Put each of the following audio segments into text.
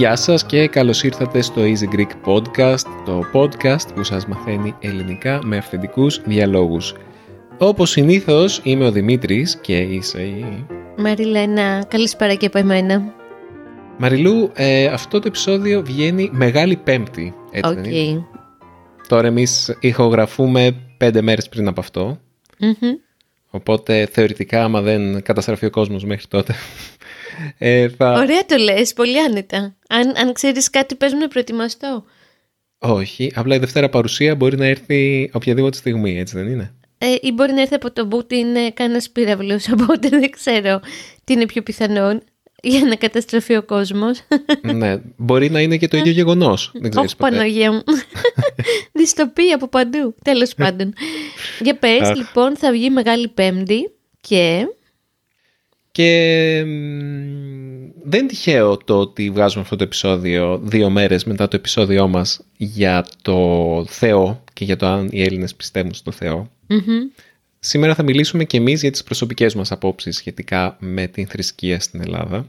Γεια σας και καλώς ήρθατε στο Easy Greek Podcast, το podcast που σας μαθαίνει ελληνικά με αυθεντικούς διαλόγους. Όπως συνήθως είμαι ο Δημήτρης και είσαι η... Μαριλένα, καλησπέρα και από εμένα. Μαριλού, ε, αυτό το επεισόδιο βγαίνει Μεγάλη Πέμπτη, έτσι δεν είναι; Τώρα εμείς ηχογραφούμε πέντε μέρες πριν από Οπότε θεωρητικά άμα δεν καταστραφεί ο κόσμος μέχρι τότε ε, θα... Ωραία το λες, πολύ άνετα. Αν, αν ξέρεις κάτι πες μου να προετοιμαστώ. Όχι, απλά η Δευτέρα παρουσία μπορεί να έρθει οποιαδήποτε στιγμή, έτσι δεν είναι; Ε, ή μπορεί να έρθει από το Πούτιν ε, κανένας πύραυλος, οπότε δεν ξέρω τι είναι πιο πιθανό για να καταστραφεί ο κόσμος. ναι, μπορεί να είναι και το ίδιο γεγονός. Δεν ξέρεις. Όχι, Παναγία μου. Δυστοπία από παντού. Τέλος πάντων. για πες, λοιπόν, θα βγει Μεγάλη Πέμπτη και. Και δεν τυχαίο το ότι βγάζουμε αυτό το επεισόδιο δύο μέρες μετά το επεισόδιό μας για το Θεό και για το αν οι Έλληνες πιστεύουν στο θεο Σήμερα θα μιλήσουμε και εμείς για τις προσωπικές μας απόψεις σχετικά με την θρησκεία στην Ελλάδα.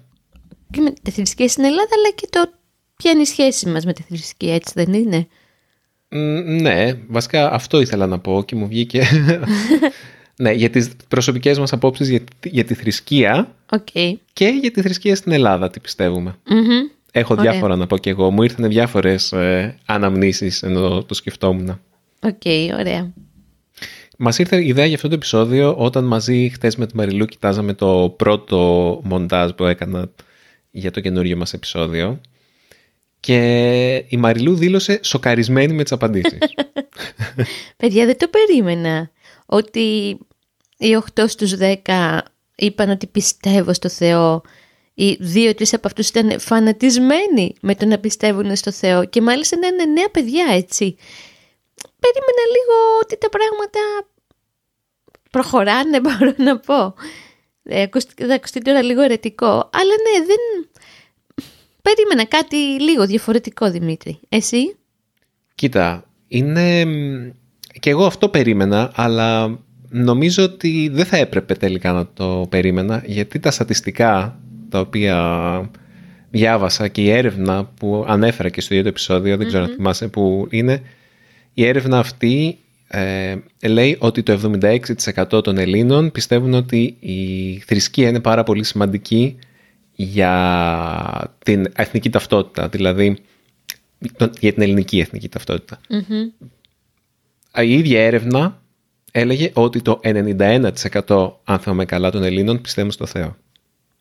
Και με τη θρησκεία στην Ελλάδα, αλλά και το ποια είναι η σχέση μας με τη θρησκεία, έτσι δεν είναι; ναι, βασικά αυτό ήθελα να πω και μου βγήκε Ναι, για τις προσωπικές μας απόψεις για, για τη θρησκεία okay. και για τη θρησκεία στην Ελλάδα, τι πιστεύουμε. Έχω διάφορα να πω και εγώ. Μου ήρθαν διάφορες ε, αναμνήσεις ενώ το σκεφτόμουν. Οκ, okay, ωραία. Μας ήρθε η ιδέα για αυτό το επεισόδιο όταν μαζί χτες με τη Μαριλού κοιτάζαμε το πρώτο μοντάζ που έκανα για το καινούριο μας επεισόδιο και η Μαριλού δήλωσε σοκαρισμένη με τις απαντήσεις. Παιδιά δεν το περίμενα ότι οι 8 στους 10 είπαν ότι πιστεύω στο Θεό. Οι δύο-τρει από αυτούς ήταν φανατισμένοι με το να πιστεύουν στο Θεό και μάλιστα να είναι νέα παιδιά έτσι. Περίμενα λίγο ότι τα πράγματα προχωράνε μπορώ να πω. Ε, θα ακουστεί τώρα λίγο ερετικό, αλλά ναι δεν... Περίμενα κάτι λίγο διαφορετικό Δημήτρη. Εσύ; Κοίτα, είναι... Και εγώ αυτό περίμενα, αλλά νομίζω ότι δεν θα έπρεπε τελικά να το περίμενα γιατί τα στατιστικά τα οποία διάβασα και η έρευνα που ανέφερα και στο ίδιο επεισόδιο, δεν ξέρω αν θυμάσαι που είναι, η έρευνα αυτή ε, λέει ότι το 76% των Ελλήνων πιστεύουν ότι η θρησκεία είναι πάρα πολύ σημαντική για την εθνική ταυτότητα, δηλαδή για την ελληνική εθνική Η ίδια έρευνα έλεγε ότι το 91% αν θυμάμαι καλά των Ελλήνων πιστεύουν στο Θεό.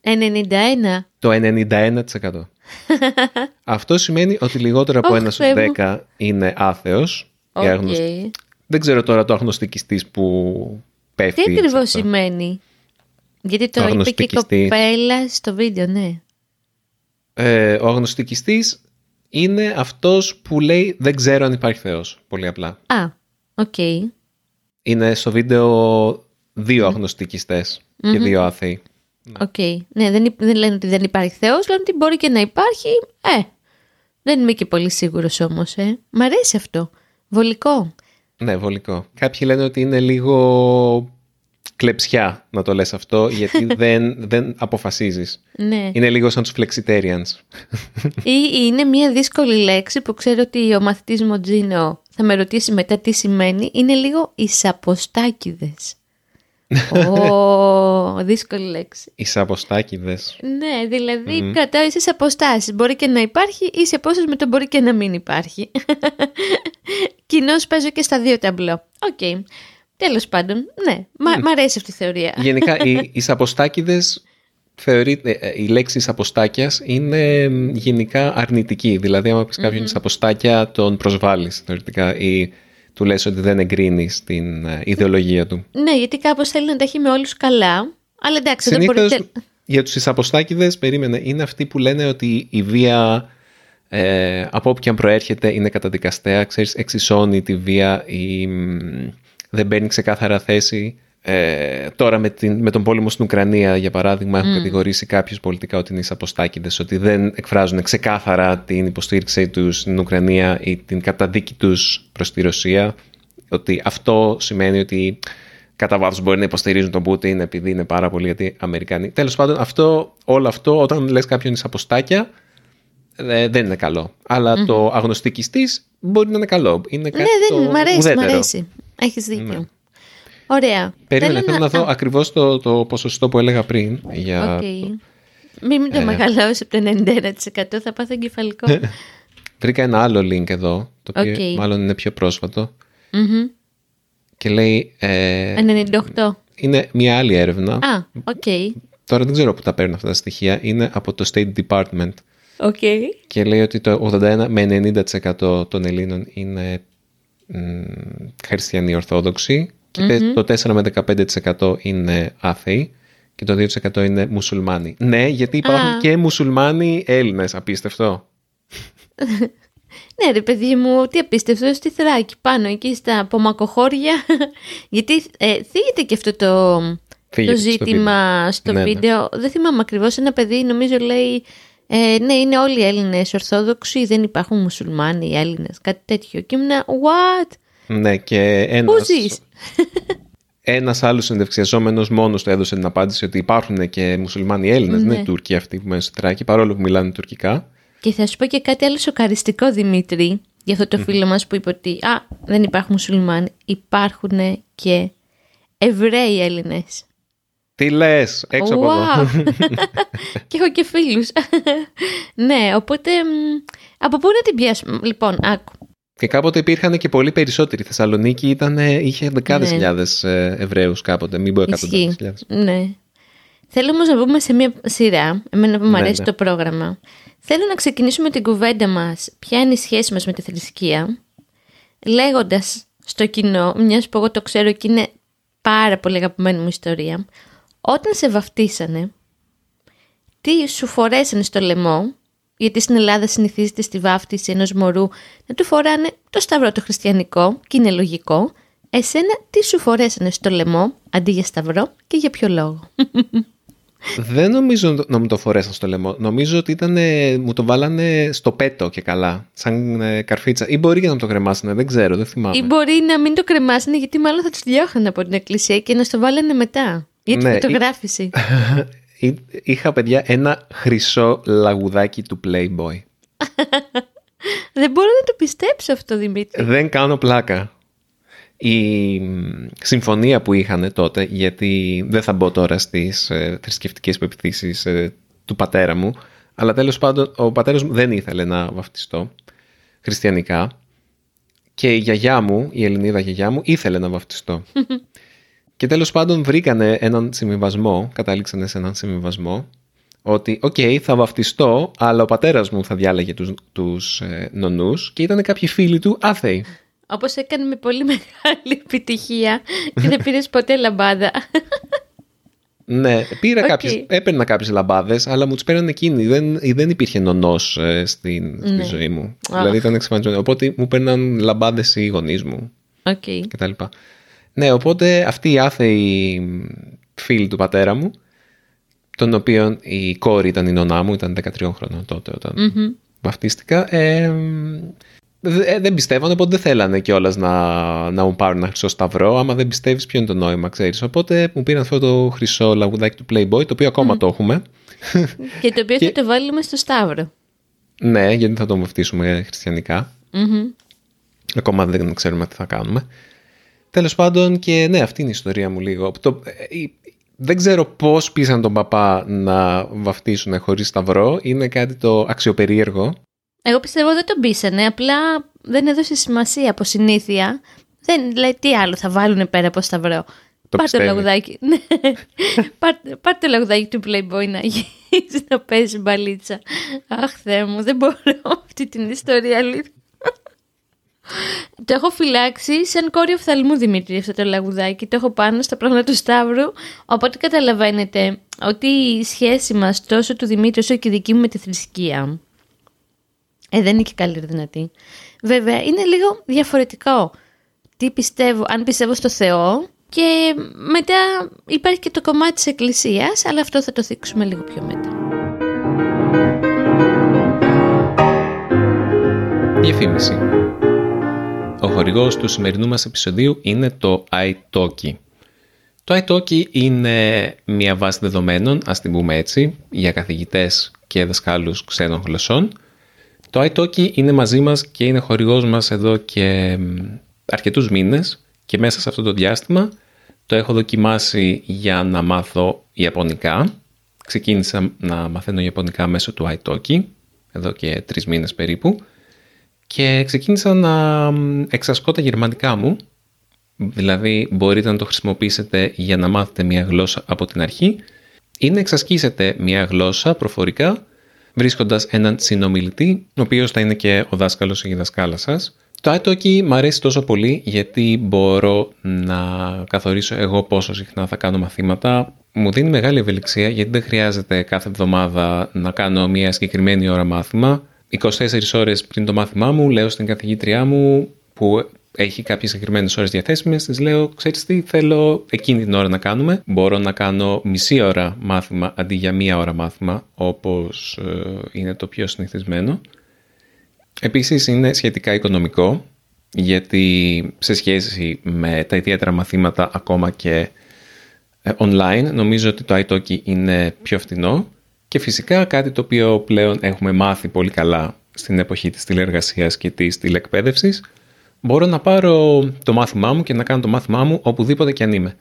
91%? Το 91%. Αυτό σημαίνει ότι λιγότερο από ένα στους 10 είναι άθεος. Okay. Δεν ξέρω τώρα το αγνωστικιστής που πέφτει. Τι ακριβώς σημαίνει; Γιατί το, το είπε και η κοπέλα στο βίντεο, ναι. Ε, ο αγνωστικιστής είναι αυτός που λέει δεν ξέρω αν υπάρχει Θεός. Πολύ απλά. Α, οκ. Okay. Είναι στο βίντεο δύο αγνωστικιστές και δύο άθεοι. Οκ. Okay. Ναι, δεν, δεν λένε ότι δεν υπάρχει Θεός, λένε ότι μπορεί και να υπάρχει. Ε, δεν είμαι και πολύ σίγουρος όμως, ε. Μ' αρέσει αυτό. Βολικό. Ναι, βολικό. Κάποιοι λένε ότι είναι λίγο κλεψιά να το λες αυτό, γιατί δεν, δεν αποφασίζεις. Ναι. Είναι λίγο σαν τους flexitarians. Ή είναι μια δύσκολη λέξη που ξέρω ότι ο μαθητής Μοντζίνο θα με ρωτήσει μετά τι σημαίνει. Είναι λίγο ισαποστάκηδες. Ω, δύσκολη λέξη. Ισαποστάκηδες. Ναι, δηλαδή mm. κρατάω ίσες αποστάσεις. Μπορεί και να υπάρχει, ίση απόσταση με το μπορεί και να μην υπάρχει. Κοινώς παίζω και στα δύο ταμπλό. Οκ. Okay. Τέλος πάντων, ναι, μ' αρέσει αυτή η θεωρία. Γενικά, οι ισαποστάκηδες θεωρείται, ε, η λέξη αποστάκιας είναι γενικά αρνητική. Δηλαδή, άμα πεις κάποιον mm-hmm. αποστάκια, τον προσβάλλεις θεωρητικά ή του λες ότι δεν εγκρίνεις την ε, ιδεολογία του. Ναι, γιατί κάπως θέλει να τα έχει με όλους καλά. Αλλά εντάξει, Συνήθως, δεν μπορείτε. Για τους εισαποστάκιδε, περίμενε, είναι αυτοί που λένε ότι η βία ε, από όποια προέρχεται είναι καταδικαστέα, ξέρεις, εξισώνει τη βία ή δεν παίρνει ξεκάθαρα θέση ε, τώρα με, την, με τον πόλεμο στην Ουκρανία, για παράδειγμα, έχουν κατηγορήσει κάποιους πολιτικά ότι είναι εισαποστάκηδε, ότι δεν εκφράζουν ξεκάθαρα την υποστήριξή τους στην Ουκρανία ή την καταδίκη τους προς τη Ρωσία. Ότι αυτό σημαίνει ότι κατά βάθος μπορεί να υποστηρίζουν τον Πούτιν επειδή είναι πάρα πολύ αντιαμερικανοί. Τέλος πάντων, αυτό, όλο αυτό όταν λες κάποιον ισαποστάκια ε, δεν είναι καλό. Αλλά το αγνωστικιστής μπορεί να είναι καλό. Είναι Ναι, κάτι δεν, το μ' αρέσει, μ' ουδέτερο. αρέσει. Έχεις δίκιο. Ναι. Ωραία. Περίμενε, θέλω να δω α, ακριβώς το, το ποσοστό που έλεγα πριν. Για... οκ. Μην, μην το Ε. μεγαλώσεις από το 91% θα πάθω εγκεφαλικό. Βρήκα ένα άλλο link εδώ, το οποίο Οκ. μάλλον είναι πιο πρόσφατο. Μμμ. Και λέει, ε, 98. είναι μια άλλη έρευνα. Α, οκ. Τώρα δεν ξέρω πού τα παίρνουν αυτά τα στοιχεία. Είναι από το State Department. Οκ. Και λέει ότι το 81 με 90% των Ελλήνων είναι μ, χριστιανοί ορθόδοξοι και τε- το 4 με 15% είναι άθεοι και το 2% είναι μουσουλμάνοι. Ναι, γιατί υπάρχουν Α. και μουσουλμάνοι Έλληνες, απίστευτο. Ναι ρε παιδί μου, τι απίστευτο στη Θράκη, πάνω εκεί στα πομακοχώρια. Γιατί ε, θίγεται και αυτό το, Θίγεται το στο ζήτημα στο Ναι, ναι. βίντεο. Δεν θυμάμαι ακριβώς. Ένα παιδί νομίζω λέει. Ε, ναι, είναι όλοι οι Έλληνες Ορθόδοξοι, δεν υπάρχουν μουσουλμάνοι Έλληνες. Κάτι τέτοιο. Και ήμουν, what? Ναι, και Πού ένας, ζεις; ένας άλλος συνδευξιαζόμενος μόνος του έδωσε την απάντηση ότι υπάρχουν και μουσουλμάνοι Έλληνες, Ναι. ναι. Τούρκοι αυτοί που μένουν στη Θράκη, παρόλο που μιλάνε τουρκικά. Και θα σου πω και κάτι άλλο σοκαριστικό, Δημήτρη, για αυτό το φίλο μας που είπε ότι α, δεν υπάρχουν μουσουλμάνοι. Υπάρχουν και Εβραίοι Έλληνες. Τι λες, έξω από εδώ. Wow. και έχω και φίλους. ναι, οπότε μ, από πού να την πιάσουμε; Λοιπόν, άκου. Και κάποτε υπήρχαν και πολύ περισσότεροι. Η Θεσσαλονίκη ήταν, είχε δεκάδες Ναι. χιλιάδες Εβραίους κάποτε, μην πω εκατοντάδες Ισχύει. χιλιάδες. Ναι. Θέλω όμως να μπούμε σε μια σειρά, εμένα που μου Ναι, αρέσει ναι. το πρόγραμμα. Θέλω να ξεκινήσουμε την κουβέντα μας, ποια είναι η σχέση μας με τη θρησκεία, λέγοντας στο κοινό, μιας που εγώ το ξέρω και είναι πάρα πολύ αγαπημένη μου ιστορία, όταν σε βαφτίσανε, τι σου φορέσανε στο λαιμό, γιατί στην Ελλάδα συνηθίζεται στη βάφτιση ενός μωρού να του φοράνε το σταυρό το χριστιανικό και είναι λογικό, εσένα τι σου φορέσανε στο λαιμό αντί για σταυρό και για ποιο λόγο; Δεν νομίζω να μου το φορέσαν στο λαιμό. Νομίζω ότι ήταν, ε, μου το βάλανε στο πέτο και καλά, σαν ε, καρφίτσα. Ή μπορεί και να μου το κρεμάσανε, δεν ξέρω, δεν θυμάμαι. Ή μπορεί να μην το κρεμάσανε γιατί μάλλον θα τους διώχνανε από την εκκλησία και να στο βάλανε μετά. Για τη Ναι, ή- φωτογράφηση. Εί- Είχα, παιδιά, ένα χρυσό λαγουδάκι του Playboy. Δεν μπορώ να το πιστέψω αυτό, Δημήτρη. Δεν κάνω πλάκα. Η μ, συμφωνία που είχαν τότε, γιατί δεν θα μπω τώρα στις ε, θρησκευτικές πεπιθήσεις ε, του πατέρα μου, αλλά τέλος πάντων ο πατέρας μου δεν ήθελε να βαφτιστώ χριστιανικά και η γιαγιά μου, η Ελληνίδα γιαγιά μου, ήθελε να βαφτιστώ. και τέλος πάντων βρήκανε έναν συμβιβασμό, καταλήξανε σε έναν συμβιβασμό, ότι οκ, θα βαφτιστώ, αλλά ο πατέρας μου θα διάλεγε τους, τους ε, νονούς και ήταν κάποιοι φίλοι του άθεοι. Όπως έκανε με πολύ μεγάλη επιτυχία και δεν πήρες ποτέ λαμπάδα. Ναι, πήρα Οκ. κάποιες, έπαιρνα κάποιες λαμπάδες, αλλά μου τις παίρνανε εκείνοι. Δεν, δεν υπήρχε νονός ε, στην, στη Ναι. ζωή μου. Αχ. Δηλαδή ήταν εξαφανισμένο. Οπότε μου παίρναν λαμπάδες οι γονείς μου Οκ. κτλ. Ναι, οπότε αυτοί οι άθεοι φίλοι του πατέρα μου, των οποίων η κόρη ήταν η νονά μου, ήταν 13 χρονών τότε όταν Μμμ. βαφτίστηκα, ε, δε- ε, δεν πιστεύανε, οπότε δεν θέλανε κιόλας να, να μου πάρουν ένα χρυσό σταυρό. Άμα δεν πιστεύεις, ποιο είναι το νόημα, ξέρεις. Οπότε μου πήραν αυτό το χρυσό λαγουδάκι του Playboy, το οποίο ακόμα το έχουμε. Και το οποίο Και- θα το βάλουμε στο Σταύρο. Ναι, γιατί θα το βαφτίσουμε χριστιανικά. Μμμ. Ακόμα δεν ξέρουμε τι θα κάνουμε. Τέλος πάντων και ναι, αυτή είναι η ιστορία μου λίγο. Το, ε, η- δεν ξέρω πώς πείσαν τον παπά να βαφτίσουν χωρίς σταυρό. Είναι κάτι το αξιοπερίεργο. Εγώ πιστεύω δεν τον πείσανε, απλά δεν έδωσε σημασία από συνήθεια. Δεν λέει τι άλλο θα βάλουν πέρα από σταυρό. Το πάρ' το πιστεύει. λαγουδάκι. Ναι. πάρ, πάρ' το λαγουδάκι του Playboy να γυρίσει να παίζει μπαλίτσα. Αχ, Θεέ μου, δεν μπορώ αυτή την ιστορία αλήθεια. Το έχω φυλάξει σαν κόριο οφθαλμού Δημήτρη αυτό το λαγουδάκι. Το έχω πάνω στα πράγματα του Σταύρου. Οπότε καταλαβαίνετε ότι η σχέση μας τόσο του Δημήτρη όσο και η δική μου με τη θρησκεία ε, δεν είναι και καλύτερη δυνατή. Βέβαια, είναι λίγο διαφορετικό. Τι πιστεύω, αν πιστεύω στο Θεό, Και μετά υπάρχει και το κομμάτι της εκκλησίας, αλλά αυτό θα το θίξουμε λίγο πιο μετά. Διαφήμιση. Ο χορηγός του σημερινού μας επεισοδίου είναι το iTalki. Το iTalki είναι μια βάση δεδομένων, ας την πούμε έτσι, για καθηγητές και δασκάλους ξένων γλωσσών. Το iTalki είναι μαζί μας και είναι χορηγός μας εδώ και αρκετούς μήνες και μέσα σε αυτό το διάστημα το έχω δοκιμάσει για να μάθω Ιαπωνικά. Ξεκίνησα να μαθαίνω Ιαπωνικά μέσω του iTalki, εδώ και τρεις μήνες περίπου και ξεκίνησα να εξασκώ τα γερμανικά μου, δηλαδή μπορείτε να το χρησιμοποιήσετε για να μάθετε μια γλώσσα από την αρχή ή να εξασκήσετε μια γλώσσα προφορικά βρίσκοντας έναν συνομιλητή, ο οποίος θα είναι και ο δάσκαλος ή η δασκάλα σας. Το iTalki μου αρέσει τόσο πολύ γιατί μπορώ να καθορίσω εγώ πόσο συχνά θα κάνω μαθήματα. Μου δίνει μεγάλη ευελιξία γιατί δεν χρειάζεται κάθε εβδομάδα να κάνω μια συγκεκριμένη ώρα μάθημα. 24 ώρες πριν το μάθημά μου λέω στην καθηγήτριά μου που έχει κάποιες συγκεκριμένες ώρες διαθέσιμες, της λέω, ξέρεις τι, θέλω εκείνη την ώρα να κάνουμε. Μπορώ να κάνω μισή ώρα μάθημα αντί για μία ώρα μάθημα, όπως ε, είναι το πιο συνηθισμένο. Επίσης είναι σχετικά οικονομικό, γιατί σε σχέση με τα ιδιαίτερα μαθήματα ακόμα και ε, online, νομίζω ότι το iTalki είναι πιο φτηνό και φυσικά κάτι το οποίο πλέον έχουμε μάθει πολύ καλά στην εποχή της τηλεεργασίας και της τηλεκπαίδευσης, μπορώ να πάρω το μάθημά μου και να κάνω το μάθημά μου οπουδήποτε και αν είμαι.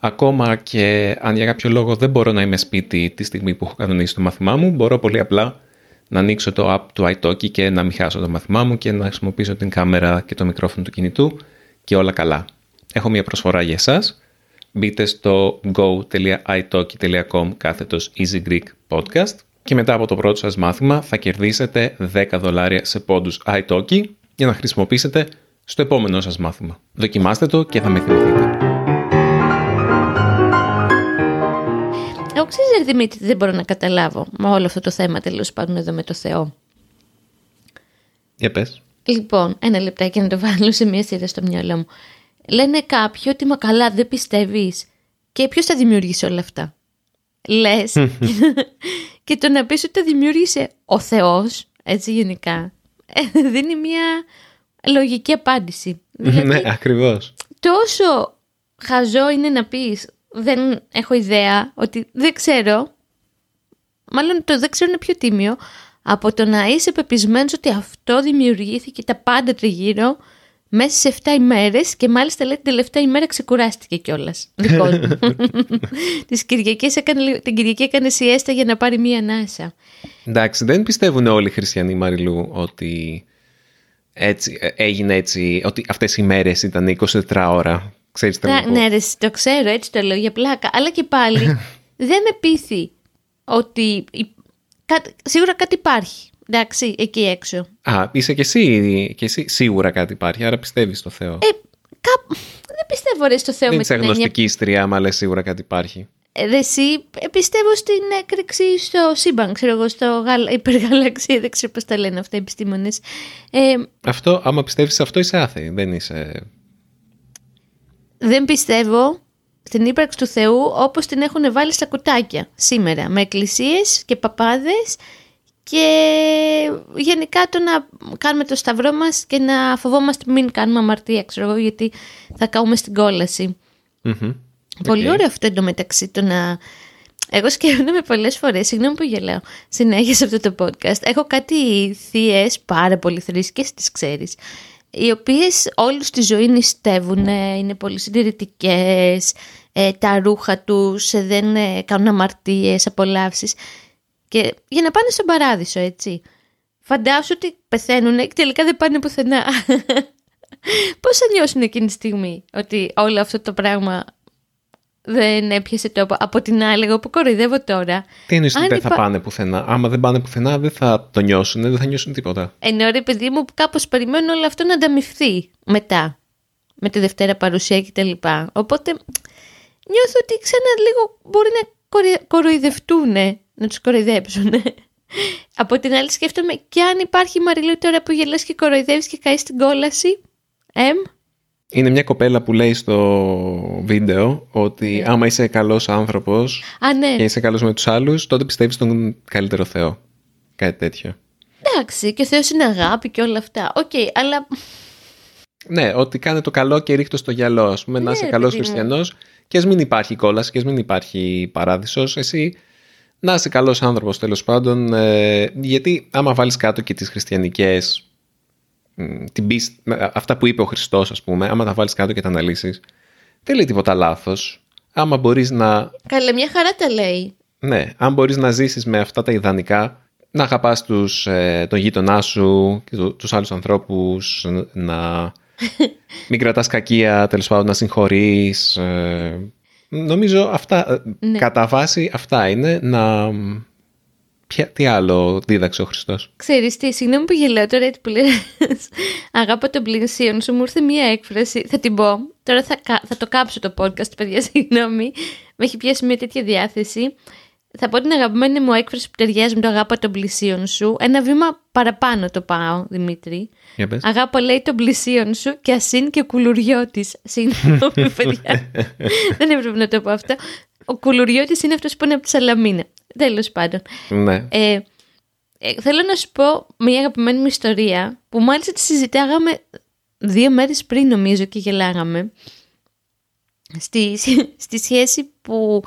Ακόμα και αν για κάποιο λόγο δεν μπορώ να είμαι σπίτι τη στιγμή που έχω κανονίσει το μάθημά μου, μπορώ πολύ απλά να ανοίξω το app του iTalki και να μην χάσω το μάθημά μου και να χρησιμοποιήσω την κάμερα και το μικρόφωνο του κινητού και όλα καλά. Έχω μια προσφορά για εσάς μπείτε στο go.italki.com κάθετος Easy Greek Podcast και μετά από το πρώτο σας μάθημα θα κερδίσετε 10 δολάρια σε πόντους iTalki για να χρησιμοποιήσετε στο επόμενό σας μάθημα. Δοκιμάστε το και θα με θυμηθείτε. Εγώ ξέρεις Δημήτρη δεν μπορώ να καταλάβω με όλο αυτό το θέμα τέλος πάντων εδώ με το Θεό. Για πες. Λοιπόν, ένα λεπτάκι να το βάλω σε μια σειρά στο μυαλό μου λένε κάποιοι ότι μα καλά δεν πιστεύεις και ποιος θα δημιουργήσει όλα αυτά; Λες και το να πεις ότι το δημιούργησε ο Θεός, έτσι γενικά, ε, δίνει μια λογική απάντηση. Δηλαδή, ναι, ακριβώς. Τόσο χαζό είναι να πεις δεν έχω ιδέα, ότι δεν ξέρω, μάλλον το δεν ξέρω είναι πιο τίμιο, από το να είσαι πεπισμένος ότι αυτό δημιουργήθηκε τα πάντα τριγύρω μέσα σε 7 ημέρες και μάλιστα λέει την τελευταία ημέρα ξεκουράστηκε κιόλας. Δικό του. έκανε, την Κυριακή έκανε σιέστα για να πάρει μία ανάσα. Εντάξει, δεν πιστεύουν όλοι οι χριστιανοί Μαριλού ότι έτσι, ε, έγινε έτσι, ότι αυτές οι μέρες ήταν 24 ώρα. Ξέρεις τι Ναι, ρε, το ξέρω, έτσι το λέω για πλάκα. Αλλά και πάλι δεν με πείθει ότι σίγουρα κάτι υπάρχει. Εντάξει, εκεί έξω. Α, είσαι και εσύ, και εσύ σίγουρα κάτι υπάρχει, άρα πιστεύεις στο Θεό. Ε, κά... Δεν πιστεύω ρε στο Θεό Δεν με την αγνωστική στριά, άμα λες σίγουρα κάτι υπάρχει. Ε, εσύ, ε, πιστεύω στην έκρηξη στο σύμπαν, ξέρω εγώ, στο γαλ... υπεργαλαξία, δεν ξέρω πώς τα λένε αυτά οι επιστήμονες. Ε, αυτό, άμα πιστεύεις σε αυτό είσαι άθεη, δεν είσαι... Δεν πιστεύω στην ύπαρξη του Θεού όπως την έχουν βάλει στα κουτάκια σήμερα, με εκκλησίες και παπάδες και γενικά το να κάνουμε το σταυρό μας και να φοβόμαστε μην κάνουμε αμαρτία, ξέρω εγώ, γιατί θα καούμε στην κόλαση. Πολύ ωραίο αυτό εντωμεταξύ το να... Εγώ σκέφτομαι πολλές φορές, συγγνώμη που γελάω, συνέχεια σε αυτό το podcast. Έχω κάτι θείες πάρα πολύ θρήσκες, τις ξέρεις, οι οποίες όλους στη ζωή νηστεύουν, είναι πολύ συντηρητικές, ε, τα ρούχα τους ε, δεν ε, κάνουν αμαρτίες, απολαύσεις. Και για να πάνε στον παράδεισο, έτσι. Φαντάσου ότι πεθαίνουν και τελικά δεν πάνε πουθενά. Πώς θα νιώσουν εκείνη τη στιγμή ότι όλο αυτό το πράγμα δεν έπιασε τόπο; Από την άλλη, εγώ που κοροϊδεύω τώρα. Τι εννοείς ότι δεν θα πάνε πουθενά; Άμα δεν πάνε πουθενά, δεν θα το νιώσουν, δεν θα νιώσουν τίποτα. Ενώ ρε παιδί μου, κάπως περιμένω όλο αυτό να ανταμυφθεί μετά. Με τη Δευτέρα παρουσία κτλ. Οπότε νιώθω ότι ξανά λίγο μπορεί να κοροϊδευτούν να τους κοροϊδέψουν. Από την άλλη σκέφτομαι και αν υπάρχει Μαριλού τώρα που γελάς και κοροϊδεύεις και καείς στην κόλαση. Εμ; Είναι μια κοπέλα που λέει στο βίντεο ότι Ναι. άμα είσαι καλός άνθρωπος Α, ναι. και είσαι καλός με τους άλλους, τότε πιστεύεις στον καλύτερο Θεό. Κάτι τέτοιο. Εντάξει, και ο Θεός είναι αγάπη και όλα αυτά. Οκ, αλλά Ναι, ότι κάνε το καλό και ρίχτω στο γυαλό. Α πούμε, να Ναι, είσαι ρε καλός παιδί μου. χριστιανός και ας μην υπάρχει κόλαση και ας μην υπάρχει παράδεισος. Εσύ να είσαι καλός άνθρωπος τέλος πάντων. ε, γιατί άμα βάλεις κάτω και τις χριστιανικές. Την πίστη, αυτά που είπε ο Χριστός, ας πούμε, άμα τα βάλεις κάτω και τα αναλύσεις, δεν λέει τίποτα λάθος. Άμα μπορείς να. καλά, μια χαρά τα λέει. Ναι, αν μπορείς να ζήσεις με αυτά τα ιδανικά, να αγαπάς τους, ε, τον γείτονά σου και τους άλλους ανθρώπους, να μην κρατάς κακία, τέλος πάντων να συγχωρείς. ε, νομίζω αυτά, ε, Ναι. κατά βάση αυτά είναι να... Ποια, τι άλλο δίδαξε ο Χριστός; Ξέρεις τι, συγγνώμη που γελάω τώρα έτσι που λες Αγάπα των πλησίων σου, μου ήρθε μία έκφραση, θα την πω. Τώρα θα, κα- θα το κάψω το podcast, παιδιά, συγγνώμη. Με έχει πιάσει μια τέτοια διάθεση. Θα πω την αγαπημένη μου έκφραση που ταιριάζει με το αγάπα των πλησίων σου. Ένα βήμα παραπάνω το πάω, Δημήτρη. Για πες. Αγάπα λέει των πλησίων σου και ασύν και κουλουριώτης. Συγγνώμη, παιδιά. Δεν έπρεπε να το πω αυτό. Ο κουλουριώτης είναι αυτός που είναι από τη Σαλαμίνα. Τέλος πάντων. Ναι. Ε, ε, θέλω να σου πω μια αγαπημένη μου ιστορία που μάλιστα τη συζητάγαμε δύο μέρες πριν νομίζω και γελάγαμε στη, στη σχέση που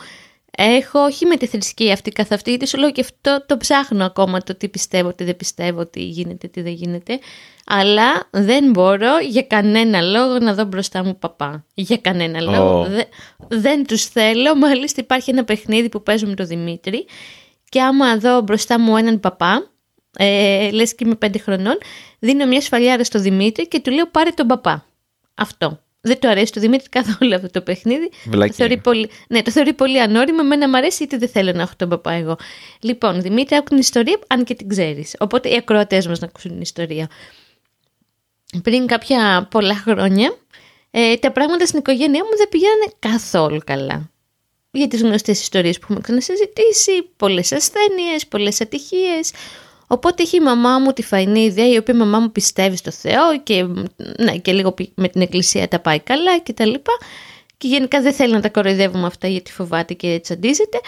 έχω όχι με τη θρησκεία αυτή καθ' αυτή γιατί σου λέω και αυτό το ψάχνω ακόμα το τι πιστεύω, τι δεν πιστεύω, τι γίνεται, τι δεν γίνεται αλλά δεν μπορώ για κανένα λόγο να δω μπροστά μου παπά για κανένα λόγο Ω. Δε- δεν τους θέλω μάλιστα υπάρχει ένα παιχνίδι που παίζω με τον Δημήτρη και άμα δω μπροστά μου έναν παπά, ε, λες και είμαι πέντε χρονών, δίνω μια σφαλιάρα στο Δημήτρη και του λέω πάρε τον παπά. Αυτό. Δεν του αρέσει το Δημήτρη καθόλου αυτό το παιχνίδι. Βλακεία. Το θεωρεί πολύ, ναι, το θεωρεί πολύ ανώριμο. Εμένα μου αρέσει γιατί δεν θέλω να έχω τον παπά εγώ. Λοιπόν, Δημήτρη, άκου την ιστορία, αν και την ξέρεις. Οπότε οι ακροατές μας να ακούσουν την ιστορία. Πριν κάποια πολλά χρόνια, ε, τα πράγματα στην οικογένειά μου δεν πηγαίνανε καθόλου καλά για τις γνωστές ιστορίες που έχουμε ξανασυζητήσει, πολλές ασθένειες, πολλές ατυχίες. Οπότε είχε η μαμά μου τη φαϊνή ιδέα, η οποία η μαμά μου πιστεύει στο Θεό και, ναι, και λίγο πι- με την εκκλησία τα πάει καλά και τα λοιπά. Και γενικά δεν θέλει να τα κοροϊδεύουμε αυτά γιατί φοβάται και τσαντίζεται.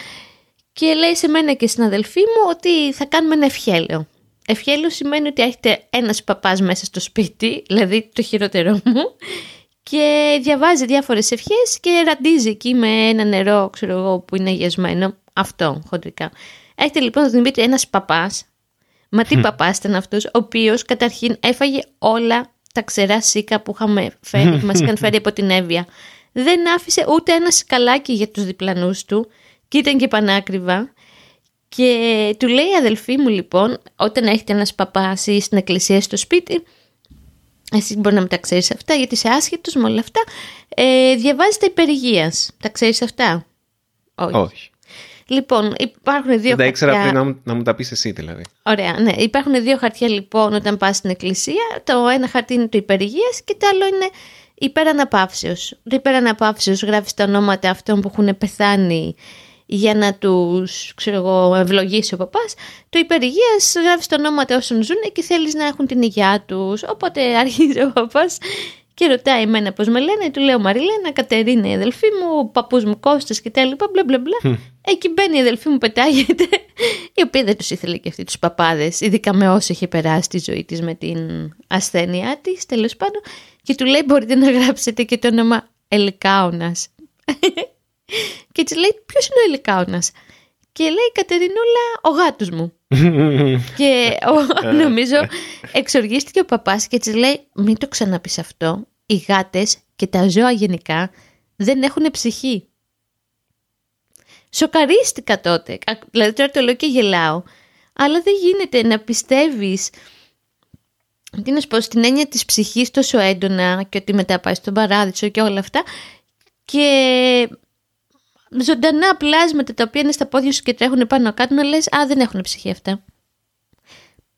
Και λέει σε μένα και στην αδελφή μου ότι θα κάνουμε ένα ευχέλαιο. Ευχέλαιο σημαίνει ότι έχετε ένας παπάς μέσα στο σπίτι, δηλαδή το χειρότερό μου, και διαβάζει διάφορες ευχές και ραντίζει εκεί με ένα νερό, ξέρω εγώ, που είναι αγιασμένο. Αυτό, χοντρικά. Έχετε λοιπόν τον Δημήτρη ένας παπάς, μα τι παπάς ήταν αυτός, ο οποίος καταρχήν έφαγε όλα τα ξερά σίκα που, είχαμε φέρει, που μας είχαν φέρει από την Εύβοια. Δεν άφησε ούτε ένα σκαλάκι για τους διπλανούς του και ήταν και πανάκριβα. Και του λέει η αδελφή μου λοιπόν, όταν έχετε ένας παπάς ή στην εκκλησία στο σπίτι, εσύ μπορεί να μην τα ξέρεις αυτά γιατί είσαι άσχετος με όλα αυτά, ε, διαβάζει τα υπερηγείας. Τα ξέρεις αυτά; Όχι. Όχι. Λοιπόν, υπάρχουν δύο Δεν τα ήξερα χαρτιά... πριν να, μου- να μου τα πεις εσύ δηλαδή. Ωραία, ναι. Υπάρχουν δύο χαρτιά λοιπόν όταν πας στην εκκλησία. Το ένα χαρτί είναι το υπερηγείας και το άλλο είναι υπεραναπαύσεως. Το υπεραναπαύσεως γράφεις τα ονόματα αυτών που έχουν πεθάνει για να τους, ξέρω εγώ, ευλογήσει ο παπάς. Το υπερηγείας γράφεις τα ονόματα όσων ζουν και θέλεις να έχουν την υγειά τους. Οπότε αρχίζει ο παπάς και ρωτάει εμένα πώς με λένε, του λέω Μαριλένα, Κατερίνα η αδελφή μου, ο παππούς μου Κώστας και τα λοιπά, μπλα μπλα μπλα. Εκεί μπαίνει η αδελφή μου, πετάγεται, η οποία δεν τους ήθελε και αυτή τους παπάδες, ειδικά με όσο είχε περάσει τη ζωή της με την ασθένειά της, τέλος πάντων, και του λέει μπορείτε να γράψετε και το όνομα Ελικάωνας. και της λέει ποιος είναι ο Ελικάωνας; Και λέει Κατερινούλα ο γάτος μου. Και ο, νομίζω εξοργίστηκε ο παπάς και της λέει μην το ξαναπείς αυτό. Οι γάτες και τα ζώα γενικά δεν έχουν ψυχή. Σοκαρίστηκα τότε. Α, Δηλαδή τώρα το λέω και γελάω. Αλλά δεν γίνεται να πιστεύεις τι να σου πω, στην έννοια της ψυχής τόσο έντονα και ότι μετά πάει στον παράδεισο και όλα αυτά και ζωντανά πλάσματα τα οποία είναι στα πόδια σου και τρέχουν πάνω κάτω να λες α δεν έχουν ψυχή αυτά.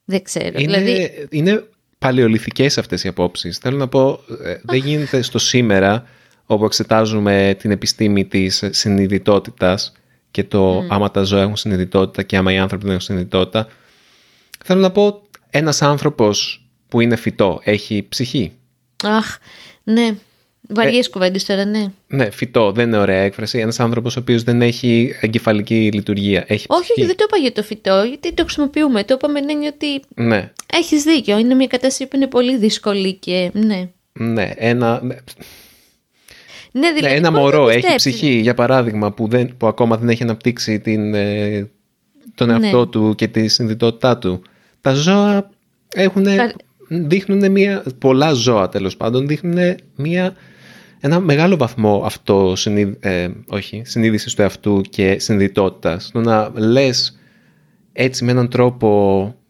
Δεν ξέρω. Είναι, Δηλαδή, είναι παλαιολιθικές αυτές οι απόψεις. Θέλω να πω, ε, δεν γίνεται στο σήμερα όπου εξετάζουμε την επιστήμη της συνειδητότητας και το άμα τα ζώα έχουν συνειδητότητα και άμα οι άνθρωποι δεν έχουν συνειδητότητα. Θέλω να πω, ένας άνθρωπος που είναι φυτό έχει ψυχή. αχ, ναι. Βαριές κουβέντες τώρα, ναι. Ναι, φυτό, δεν είναι ωραία έκφραση. Ένας άνθρωπος ο οποίος δεν έχει εγκεφαλική λειτουργία. Έχει Όχι, ψυχή. όχι, δεν το είπα για το φυτό, γιατί το χρησιμοποιούμε. Το είπαμε να είναι ότι Ναι, έχεις δίκιο. Είναι μια κατάσταση που είναι πολύ δύσκολη και. Ναι. ναι, ένα, Ναι, ναι, δηλαδή, ένα πώς να μωρό έχει πιστέψεις. ψυχή, για παράδειγμα, που, δεν, που ακόμα δεν έχει αναπτύξει την, ε, τον Ναι. εαυτό του και τη συνειδητότητά του. Τα ζώα έχουν, Κα- δείχνουν μια, πολλά ζώα τέλος πάντων, δείχνουν μια, ένα μεγάλο βαθμό αυτό, ε, όχι, συνείδησης του εαυτού και συνειδητότητας. Το να λες έτσι με έναν τρόπο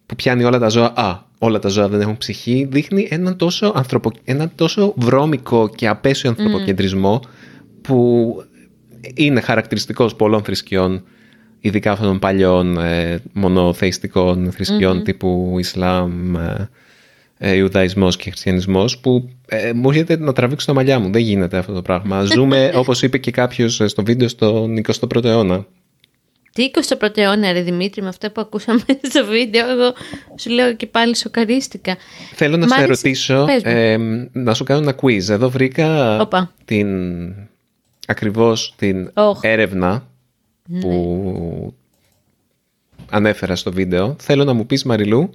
που πιάνει όλα τα ζώα, α, όλα τα ζώα δεν έχουν ψυχή, δείχνει έναν τόσο, ανθρωπο, έναν τόσο βρώμικο και απέσιο ανθρωποκεντρισμό που είναι χαρακτηριστικός πολλών θρησκειών, ειδικά αυτών των παλιών ε, μονοθεϊστικών θρησκειών τύπου Ισλάμ, ε, ε, Ιουδαϊσμός και Χριστιανισμός που ε, μου έρχεται να τραβήξω τα μαλλιά μου. Δεν γίνεται αυτό το πράγμα. Ζούμε, όπως είπε και κάποιος ε, στο βίντεο, στον 21ο αιώνα. Τι 21ο αιώνα, ρε Δημήτρη, με αυτά που ακούσαμε στο βίντεο, εγώ σου λέω και πάλι σοκαρίστηκα. Θέλω να Μ' σε άρεσε- ρωτήσω, πες μου. ε, να σου κάνω ένα quiz. Εδώ βρήκα Όπα. την, ακριβώς την Όχ. έρευνα που ανέφερα στο βίντεο. Θέλω να μου πεις Μαριλού,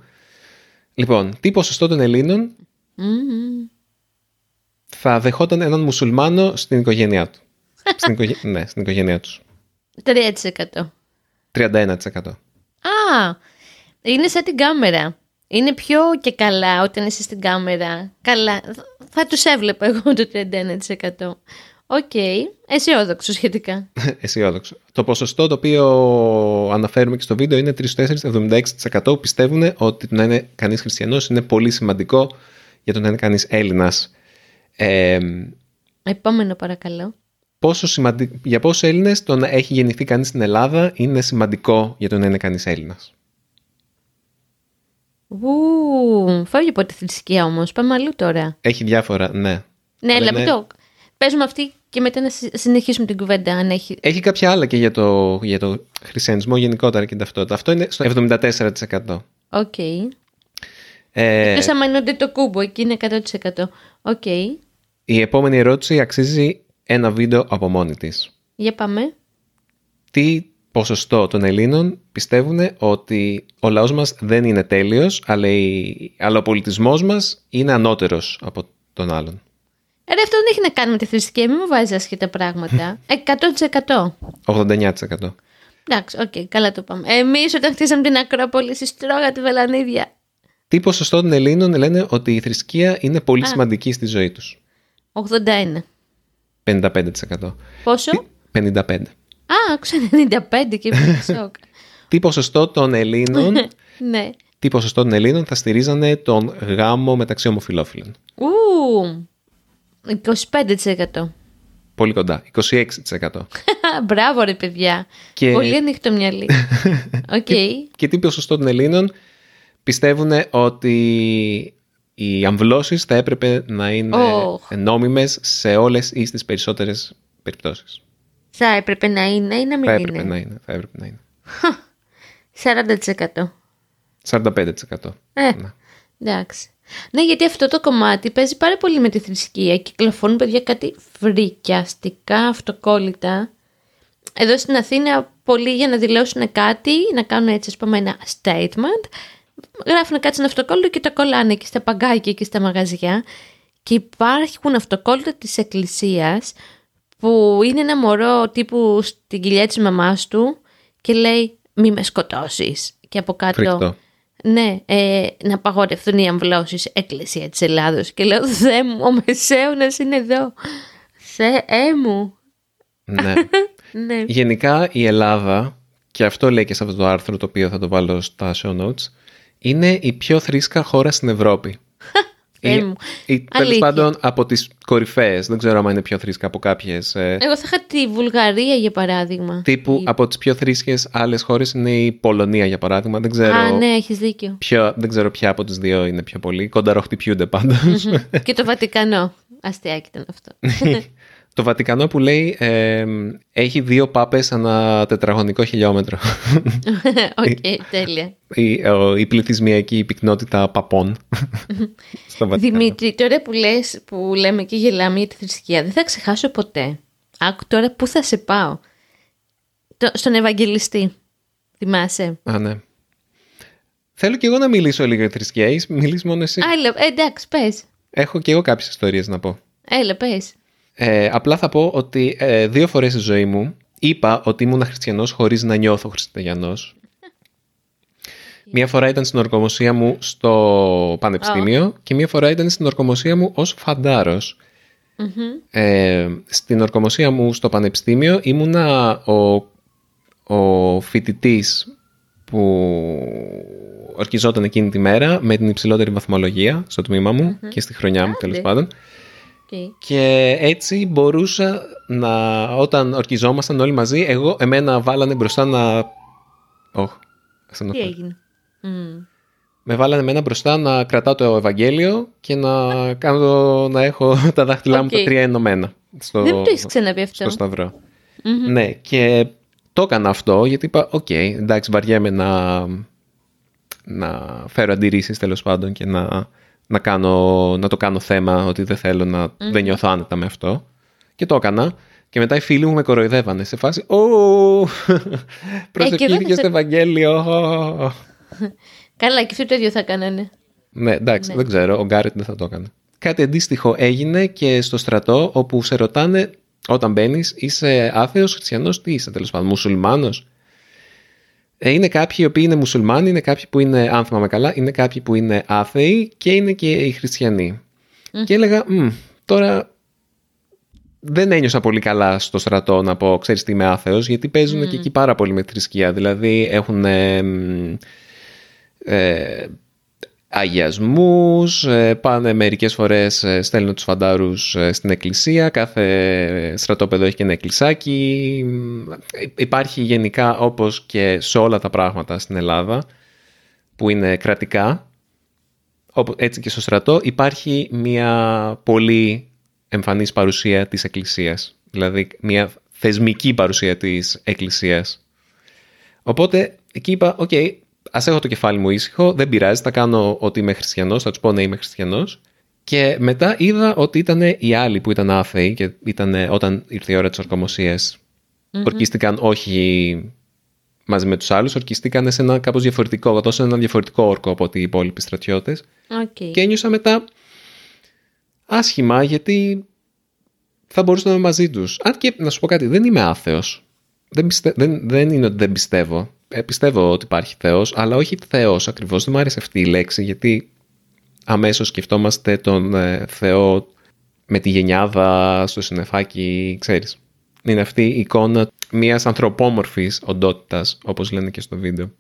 λοιπόν, τι ποσοστό των Ελλήνων Μμμ. θα δεχόταν έναν μουσουλμάνο στην οικογένειά του; στην, οικογέ... ναι, στην οικογένειά τους. 3%. 31%. Α, είναι σαν την κάμερα. Είναι πιο και καλά όταν είσαι στην κάμερα. Καλά. Θα τους έβλεπα εγώ το 31%. Οκ. Αισιόδοξο σχετικά. Αισιόδοξο. Το ποσοστό το οποίο αναφέρουμε και στο βίντεο είναι 3-4-76% πιστεύουν ότι το να είναι κανείς χριστιανός είναι πολύ σημαντικό για το να είναι κανείς Έλληνας. Ε, Επόμενο παρακαλώ. πόσο σημαντι... Για πόσους Έλληνες το να έχει γεννηθεί κανείς στην Ελλάδα είναι σημαντικό για το να είναι κανείς Έλληνας; Ου, φεύγει από τη θρησκεία όμως. Πάμε αλλού τώρα. Έχει διάφορα, ναι. Ναι, Αλλά αλλά είναι- μην το... Παίζουμε αυτή και μετά να συ- συνεχίσουμε την κουβέντα αν έχει... Έχει κάποια άλλα και για το, για το χριστιανισμό γενικότερα και την ταυτότητα. Αυτό είναι στο 74%. Οκ. Ε, Εκτός άμα είναι το κούμπο, εκεί είναι 100%. Οκ. η επόμενη ερώτηση αξίζει ένα βίντεο από μόνη της. Για πάμε. τι ποσοστό των Ελλήνων πιστεύουν ότι ο λαός μας δεν είναι τέλειος, αλλά, η, αλλά ο πολιτισμός μας είναι ανώτερος από τον άλλον; Ρε, αυτό δεν έχει να κάνει με τη θρησκεία, μην μου βάζει άσχετα πράγματα. 100%. 89%. Εντάξει, οκ, καλά το πάμε. Εμείς όταν χτίσαμε την Ακρόπολη, εσείς τρώγατε βελανίδια. Τι ποσοστό των Ελλήνων λένε ότι η θρησκεία είναι πολύ σημαντική στη ζωή τους; 81. 55%. Πόσο; 55%. Α, άκουσα 95 και ήμουν σοκ. Τι ποσοστό των Ελλήνων, ναι. τι ποσοστό των Ελλήνων θα στηρίζανε τον γάμο μεταξύ ομοφυλόφιλων; Ου, 25%. Πολύ κοντά. 26%. Μπράβο ρε παιδιά. Και- Πολύ ανοιχτό μυαλί. Οκ. και τι ποσοστό των Ελλήνων πιστεύουν ότι οι αμβλώσεις θα έπρεπε να είναι Ωχ. νόμιμες σε όλες ή στις περισσότερες περιπτώσεις. Θα έπρεπε να είναι ή να μην Θα έπρεπε είναι; να είναι. Θα έπρεπε να είναι. 40%. 45%. Ε, Ναι. Εντάξει. Ναι, γιατί αυτό το κομμάτι παίζει πάρα πολύ με τη θρησκεία. Κυκλοφορούν παιδιά κάτι φρικιαστικά αυτοκόλλητα. Εδώ στην Αθήνα πολλοί για να δηλώσουν κάτι, να κάνουν έτσι ας πούμε ένα statement, γράφουν κάτι στην αυτοκόλλητο και το κολλάνε εκεί στα παγκάκια και στα μαγαζιά. Και υπάρχουν αυτοκόλλητα της εκκλησίας που είναι ένα μωρό τύπου στην κοιλιά της μαμάς του και λέει μη με σκοτώσεις. Και από κάτω Φρικτό. Ναι, ε, να απαγορευτούν οι αμβλώσεις Εκκλησία της Ελλάδος. Και λέω, Θεέ μου, ο Μεσαίωνας είναι εδώ. Θεέ μου. ναι. Ναι. Γενικά η Ελλάδα, και αυτό λέει και σε αυτό το άρθρο το οποίο θα το βάλω στα show notes, είναι η πιο θρήσκα χώρα στην Ευρώπη. Θεέ η, μου. η, τέλος Αλήθεια. πάντων από τις κορυφαίες, δεν ξέρω αν είναι πιο θρήσκα από κάποιες. ε, Εγώ θα είχα τη Βουλγαρία για παράδειγμα. τύπου από τις πιο θρήσκες άλλες χώρες είναι η Πολωνία για παράδειγμα. Δεν ξέρω, Α, ναι, έχεις δίκιο. ποιο, δεν ξέρω ποια από τις δύο είναι πιο πολύ. Κονταροχτυπιούνται πάντως. και το Βατικανό. Αστειάκι ήταν αυτό. Το Βατικανό που λέει ε, έχει δύο πάπες ανά τετραγωνικό χιλιόμετρο. OK, okay, τέλεια. Η, η πληθυσμιακή πυκνότητα παπών στο Βατικανό. Δημήτρη, τώρα που, λες, που λέμε και γελάμε για τη θρησκεία, δεν θα ξεχάσω ποτέ. Άκου τώρα πού θα σε πάω; Το, στον Ευαγγελιστή. Θυμάσαι; Α, ναι. Θέλω και εγώ να μιλήσω λίγο για θρησκεία. Μιλείς μόνο εσύ. Άλλα, εντάξει, πες. Έχω και εγώ κάποιες ιστορίες να πω. Έλα, πες. Ε, απλά θα πω ότι ε, δύο φορές στη ζωή μου είπα ότι ήμουν χριστιανός χωρίς να νιώθω χριστιανός. Μία φορά ήταν στην ορκομοσία μου στο πανεπιστήμιο και μία φορά ήταν στην ορκομοσία μου ως φανταρος Ε, στην ορκομοσία μου στο πανεπιστήμιο ήμουνα ο, ο φοιτητής που ορκιζόταν εκείνη τη μέρα με την υψηλότερη βαθμολογία στο τμήμα μου και στη χρονιά μου τέλος πάντων. Και έτσι μπορούσα να, όταν ορκιζόμασταν όλοι μαζί, εγώ, εμένα βάλανε μπροστά να... Oh, Τι έγινε; Με βάλανε εμένα μπροστά να κρατάω το Ευαγγέλιο και να, κάνω, να έχω τα δάχτυλά μου τα τρία ενωμένα. Στο, Δεν μου το έχεις ξαναπεί αυτό. Στο σταυρο Ναι, και το έκανα αυτό γιατί είπα, OK, okay, εντάξει, βαριέμαι να, να φέρω αντιρρήσεις τέλος πάντων και να να, κάνω, να το κάνω θέμα ότι δεν θέλω να mm. δεν νιώθω άνετα με αυτό. Και το έκανα. Και μετά οι φίλοι μου με κοροϊδεύανε σε φάση «Ω, προσευχήθηκε ε, στο Ευαγγέλιο». Καλά, και αυτό το ίδιο θα κάνανε. Ναι, εντάξει, ναι. δεν ξέρω. Ο Γκάρετ δεν θα το έκανε. Κάτι αντίστοιχο έγινε και στο στρατό όπου σε ρωτάνε όταν μπαίνεις, είσαι άθεος, χριστιανός, τι είσαι τέλος πάντων, μουσουλμάνος; Ε, είναι κάποιοι οι οποίοι είναι μουσουλμάνοι, είναι κάποιοι που είναι, αν θυμάμαι καλά, είναι κάποιοι που είναι άθεοι και είναι και οι χριστιανοί. Και έλεγα, τώρα δεν ένιωσα πολύ καλά στο στρατό να πω, ξέρεις τι είμαι άθεος, γιατί παίζουν και εκεί πάρα πολύ με θρησκεία. Δηλαδή έχουν ε, ε, αγιασμούς, ε, πάνε μερικές φορές, ε, στέλνουν τους φαντάρους ε, στην εκκλησία, κάθε στρατόπεδο έχει και ένα εκκλησάκι. Υπάρχει γενικά όπως και σε όλα τα πράγματα στην Ελλάδα που είναι κρατικά, έτσι και στο στρατό υπάρχει μια πολύ εμφανής παρουσία της εκκλησίας, δηλαδή μια θεσμική παρουσία της εκκλησίας. Οπότε εκεί είπα, OK, okay, ας έχω το κεφάλι μου ήσυχο, δεν πειράζει, θα κάνω ότι είμαι χριστιανός, θα τους πω ναι, είμαι χριστιανός. Και μετά είδα ότι ήταν οι άλλοι που ήταν άθεοι και ήταν όταν ήρθε η ώρα της ορκομοσίας. Mm-hmm. Ορκίστηκαν όχι μαζί με τους άλλους, ορκιστήκαν σε ένα κάπως διαφορετικό, σε ένα διαφορετικό όρκο από ότι οι υπόλοιποι στρατιώτες. Okay. Και ένιωσα μετά άσχημα γιατί θα μπορούσα να είμαι μαζί τους. Αν και να σου πω κάτι, δεν είμαι άθεος. Δεν, δεν, δεν είναι ότι δεν πιστεύω. Ε, πιστεύω ότι υπάρχει Θεός, αλλά όχι Θεός ακριβώς. Δεν μου άρεσε αυτή η λέξη, γιατί αμέσως σκεφτόμαστε τον ε, Θεό με τη γενιάδα στο συννεφάκι, ξέρεις. Είναι αυτή η εικόνα μιας ανθρωπόμορφης οντότητας, όπως λένε και στο βίντεο,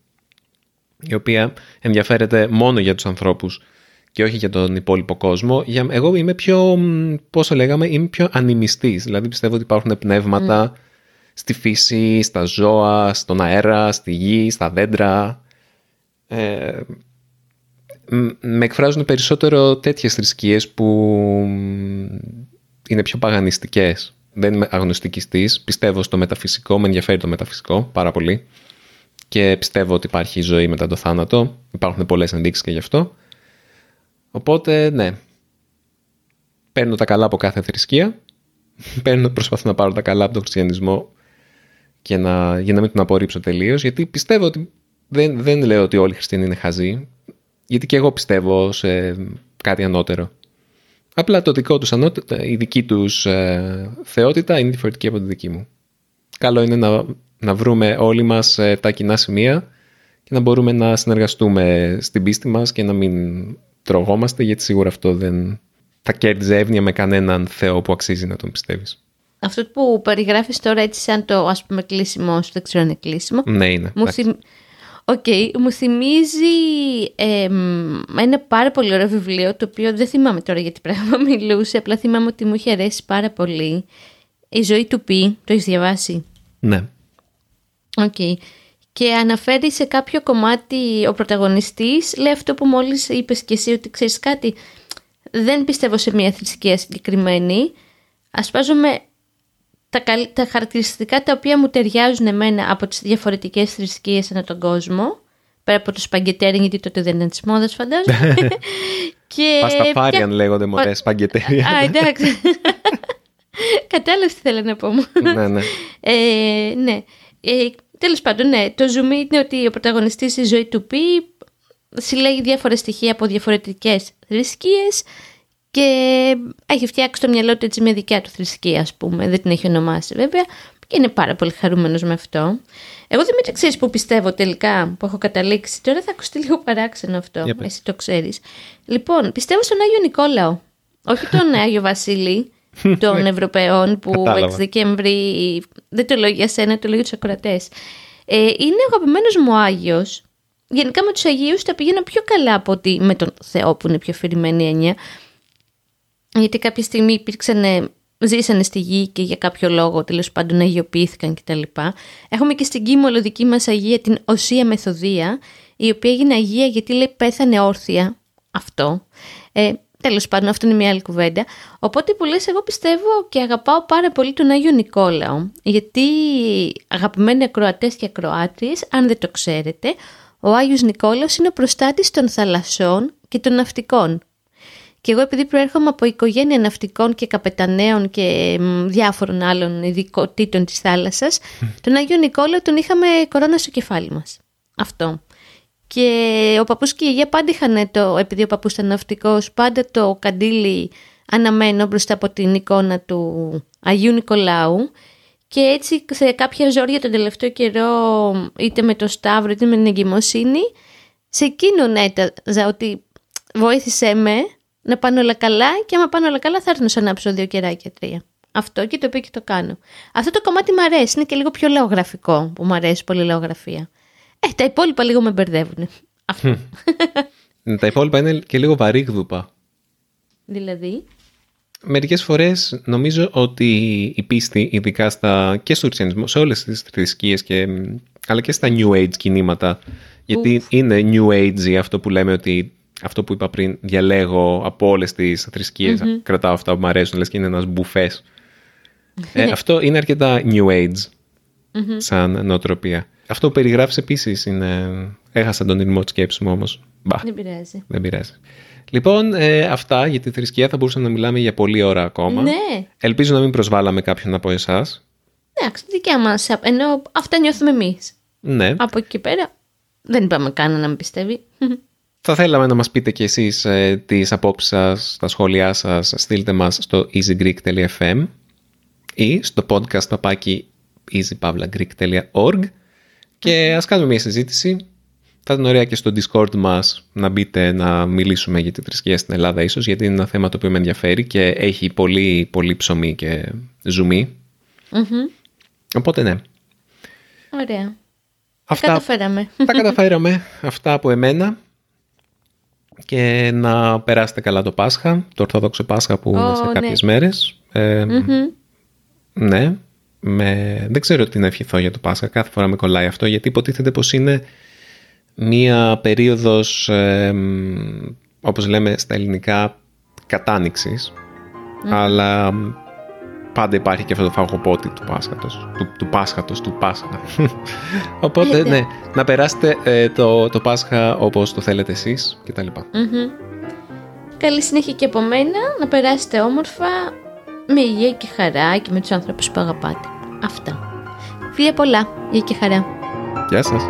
η οποία ενδιαφέρεται μόνο για τους ανθρώπους και όχι για τον υπόλοιπο κόσμο. Για, εγώ είμαι πιο, πόσο λέγαμε, είμαι πιο ανημιστής. Δηλαδή πιστεύω ότι υπάρχουν πνεύματα στη φύση, στα ζώα, στον αέρα, στη γη, στα δέντρα. Ε, με εκφράζουν περισσότερο τέτοιες θρησκείες που είναι πιο παγανιστικές. Δεν είμαι αγνωστικιστής, πιστεύω στο μεταφυσικό, με ενδιαφέρει το μεταφυσικό πάρα πολύ και πιστεύω ότι υπάρχει ζωή μετά το θάνατο. Υπάρχουν πολλές ενδείξεις και γι' αυτό. Οπότε, ναι, παίρνω τα καλά από κάθε θρησκεία, παίρνω, προσπαθώ να πάρω τα καλά από τον χριστιανισμό και να, για να μην τον απορρίψω τελείως, γιατί πιστεύω ότι δεν, δεν λέω ότι όλοι οι χριστιανοί είναι χαζοί, γιατί και εγώ πιστεύω σε κάτι ανώτερο. Απλά το δικό τους ανώτερο, η δική τους ε, θεότητα είναι διαφορετική από τη δική μου. Καλό είναι να, να βρούμε όλοι μας ε, τα κοινά σημεία και να μπορούμε να συνεργαστούμε στην πίστη μας και να μην τρογόμαστε, γιατί σίγουρα αυτό δεν θα κέρδιζε εύνοια με κανέναν Θεό που αξίζει να τον πιστεύεις. Αυτό που περιγράφεις τώρα έτσι σαν το ας πούμε κλείσιμο σου, δεν ξέρω αν είναι κλείσιμο. Ναι, είναι. Μου, θυμ... okay, μου θυμίζει ε, ένα πάρα πολύ ωραίο βιβλίο, το οποίο δεν θυμάμαι τώρα γιατί πράγμα μιλούσε, απλά θυμάμαι ότι μου είχε αρέσει πάρα πολύ. Η ζωή του Πι, το έχεις διαβάσει; Ναι. OK. Okay. Και αναφέρει σε κάποιο κομμάτι ο πρωταγωνιστής, λέει αυτό που μόλις είπες και εσύ ότι ξέρεις κάτι, δεν πιστεύω σε μια θρησκεία συγκεκριμένη, ασπάζομαι τα, τα χαρακτηριστικά τα οποία μου ταιριάζουν εμένα από τις διαφορετικές θρησκείες ανά τον κόσμο. Πέρα από το σπαγκετέρι, γιατί τότε δεν είναι της μόδας, φαντάζομαι. και Πασταφάριαν ποια... λέγονται μωρέ σπαγκετέρι. Α, εντάξει. Κατάλαβες τι θέλω να πω. ναι, ναι. Ε, ναι. Ε, Τέλος πάντων, ναι. Το zoom είναι ότι ο πρωταγωνιστής στη ζωή του πει συλλέγει διάφορα στοιχεία από διαφορετικές θρησκείες και έχει φτιάξει το μυαλό του έτσι μια δικιά του θρησκεία, ας πούμε. Δεν την έχει ονομάσει βέβαια. Και είναι πάρα πολύ χαρούμενος με αυτό. Εγώ δεν με ξέρεις που πιστεύω τελικά, που έχω καταλήξει. Τώρα θα ακουστεί λίγο παράξενο αυτό. Εσύ το ξέρεις. Λοιπόν, πιστεύω στον Άγιο Νικόλαο. Όχι τον Άγιο Βασίλη των ναι. Ευρωπαίων που 6 Δεκέμβρη. Δεν το λέω για σένα, το λέω για τους ακροατές. Ε, είναι ο αγαπημένος μου Άγιος. Γενικά με τους Αγίους τα πηγαίνω πιο καλά από ότι με τον Θεό που είναι πιο αφηρημένη έννοια. Γιατί κάποια στιγμή υπήρξαν ζήσανε στη γη και για κάποιο λόγο τέλος πάντων αγιοποιήθηκαν κτλ. Έχουμε και στην Κίμολο δική μας Αγία την Οσία Μεθοδία, η οποία έγινε Αγία γιατί λέει πέθανε όρθια. Αυτό. Ε, Τέλος πάντων, αυτό είναι μια άλλη κουβέντα. Οπότε που λες, εγώ πιστεύω και αγαπάω πάρα πολύ τον Άγιο Νικόλαο. Γιατί αγαπημένοι ακροατές και ακροάτριες, αν δεν το ξέρετε, ο Άγιος Νικόλαος είναι ο προστάτης των θαλασσών και των ναυτικών. Και εγώ επειδή προέρχομαι από οικογένεια ναυτικών και καπεταναίων και διάφορων άλλων ειδικοτήτων της θάλασσας, τον Άγιο Νικόλαο τον είχαμε κορώνα στο κεφάλι μας. Αυτό. Και ο παππούς και η γιαγιά πάντα είχαν το, επειδή ο παππούς ήταν ναυτικός, πάντα το καντήλι αναμένο μπροστά από την εικόνα του Αγίου Νικολάου και έτσι σε κάποια ζόρια τον τελευταίο καιρό είτε με το Σταύρο είτε με την εγκυμοσύνη σε εκείνον έταζα ότι βοήθησέ με να πάνε όλα καλά και άμα πάνε όλα καλά θα έρθω να σου ανάψω δύο κεράκια τρία. Αυτό και το οποίο και το κάνω. Αυτό το κομμάτι μου αρέσει, είναι και λίγο πιο λαογραφικό που μου αρέσει πολύ λαογραφία. Ε, τα υπόλοιπα λίγο με μπερδεύουν. Αυτό. τα υπόλοιπα είναι και λίγο βαρύγδουπα. Δηλαδή; Μερικές φορές νομίζω ότι η πίστη, ειδικά στα, και στο χριστιανισμό, σε όλες τις θρησκείες και, αλλά και στα New Age κινήματα, γιατί είναι New Age αυτό που λέμε ότι αυτό που είπα πριν, διαλέγω από όλες τις θρησκειες κρατάω αυτά που μου αρέσουν, λες και είναι ένας μπουφές. ε, αυτό είναι αρκετά New Age σαν νοοτροπία. Αυτό που περιγράφεις επίσης είναι... Έχασα τον ρυθμό της σκέψης μου όμως. Δεν πειράζει. Δεν πειράζει. Λοιπόν, ε, αυτά για τη θρησκεία θα μπορούσαμε να μιλάμε για πολλή ώρα ακόμα. Ναι. Ελπίζω να μην προσβάλαμε κάποιον από εσάς. Ναι, δικιά μας. Ενώ αυτά νιώθουμε εμείς. Ναι. Από εκεί και πέρα δεν είπαμε καν να μην πιστεύει. Θα θέλαμε να μας πείτε και εσείς ε, τις απόψεις σας, τα σχόλιά σας, στείλτε μας στο easygreek.fm ή στο podcast παπάκι easypavlagreek.org και ας κάνουμε μια συζήτηση. Θα ήταν ωραία και στο Discord μας να μπείτε να μιλήσουμε για τη θρησκεία στην Ελλάδα ίσως, γιατί είναι ένα θέμα το οποίο με ενδιαφέρει και έχει πολύ, πολύ ψωμί και ζουμί. Οπότε ναι. Ωραία. Αυτά, τα καταφέραμε. Τα καταφέραμε. Αυτά από εμένα. Και να περάσετε καλά το Πάσχα, το Ορθόδοξο Πάσχα που είναι σε ναι. κάποιες μέρες. Ε, ναι με... δεν ξέρω τι να ευχηθώ για το Πάσχα, κάθε φορά με κολλάει αυτό, γιατί υποτίθεται πως είναι μία περίοδος, ε, όπως λέμε στα ελληνικά, κατάνοιξης, αλλά πάντα υπάρχει και αυτό το φαγοπότη του Πάσχατος, του, του Πάσχατος, του Πάσχα. Οπότε, ναι, να περάσετε ε, το, το Πάσχα όπως το θέλετε εσείς και τα λοιπά. Καλή συνέχεια και από μένα, να περάσετε όμορφα, με υγεία και χαρά και με τους άνθρωπους που αγαπάτε. Αυτά. Φιλία πολλά. Γεια και χαρά. Γεια σας.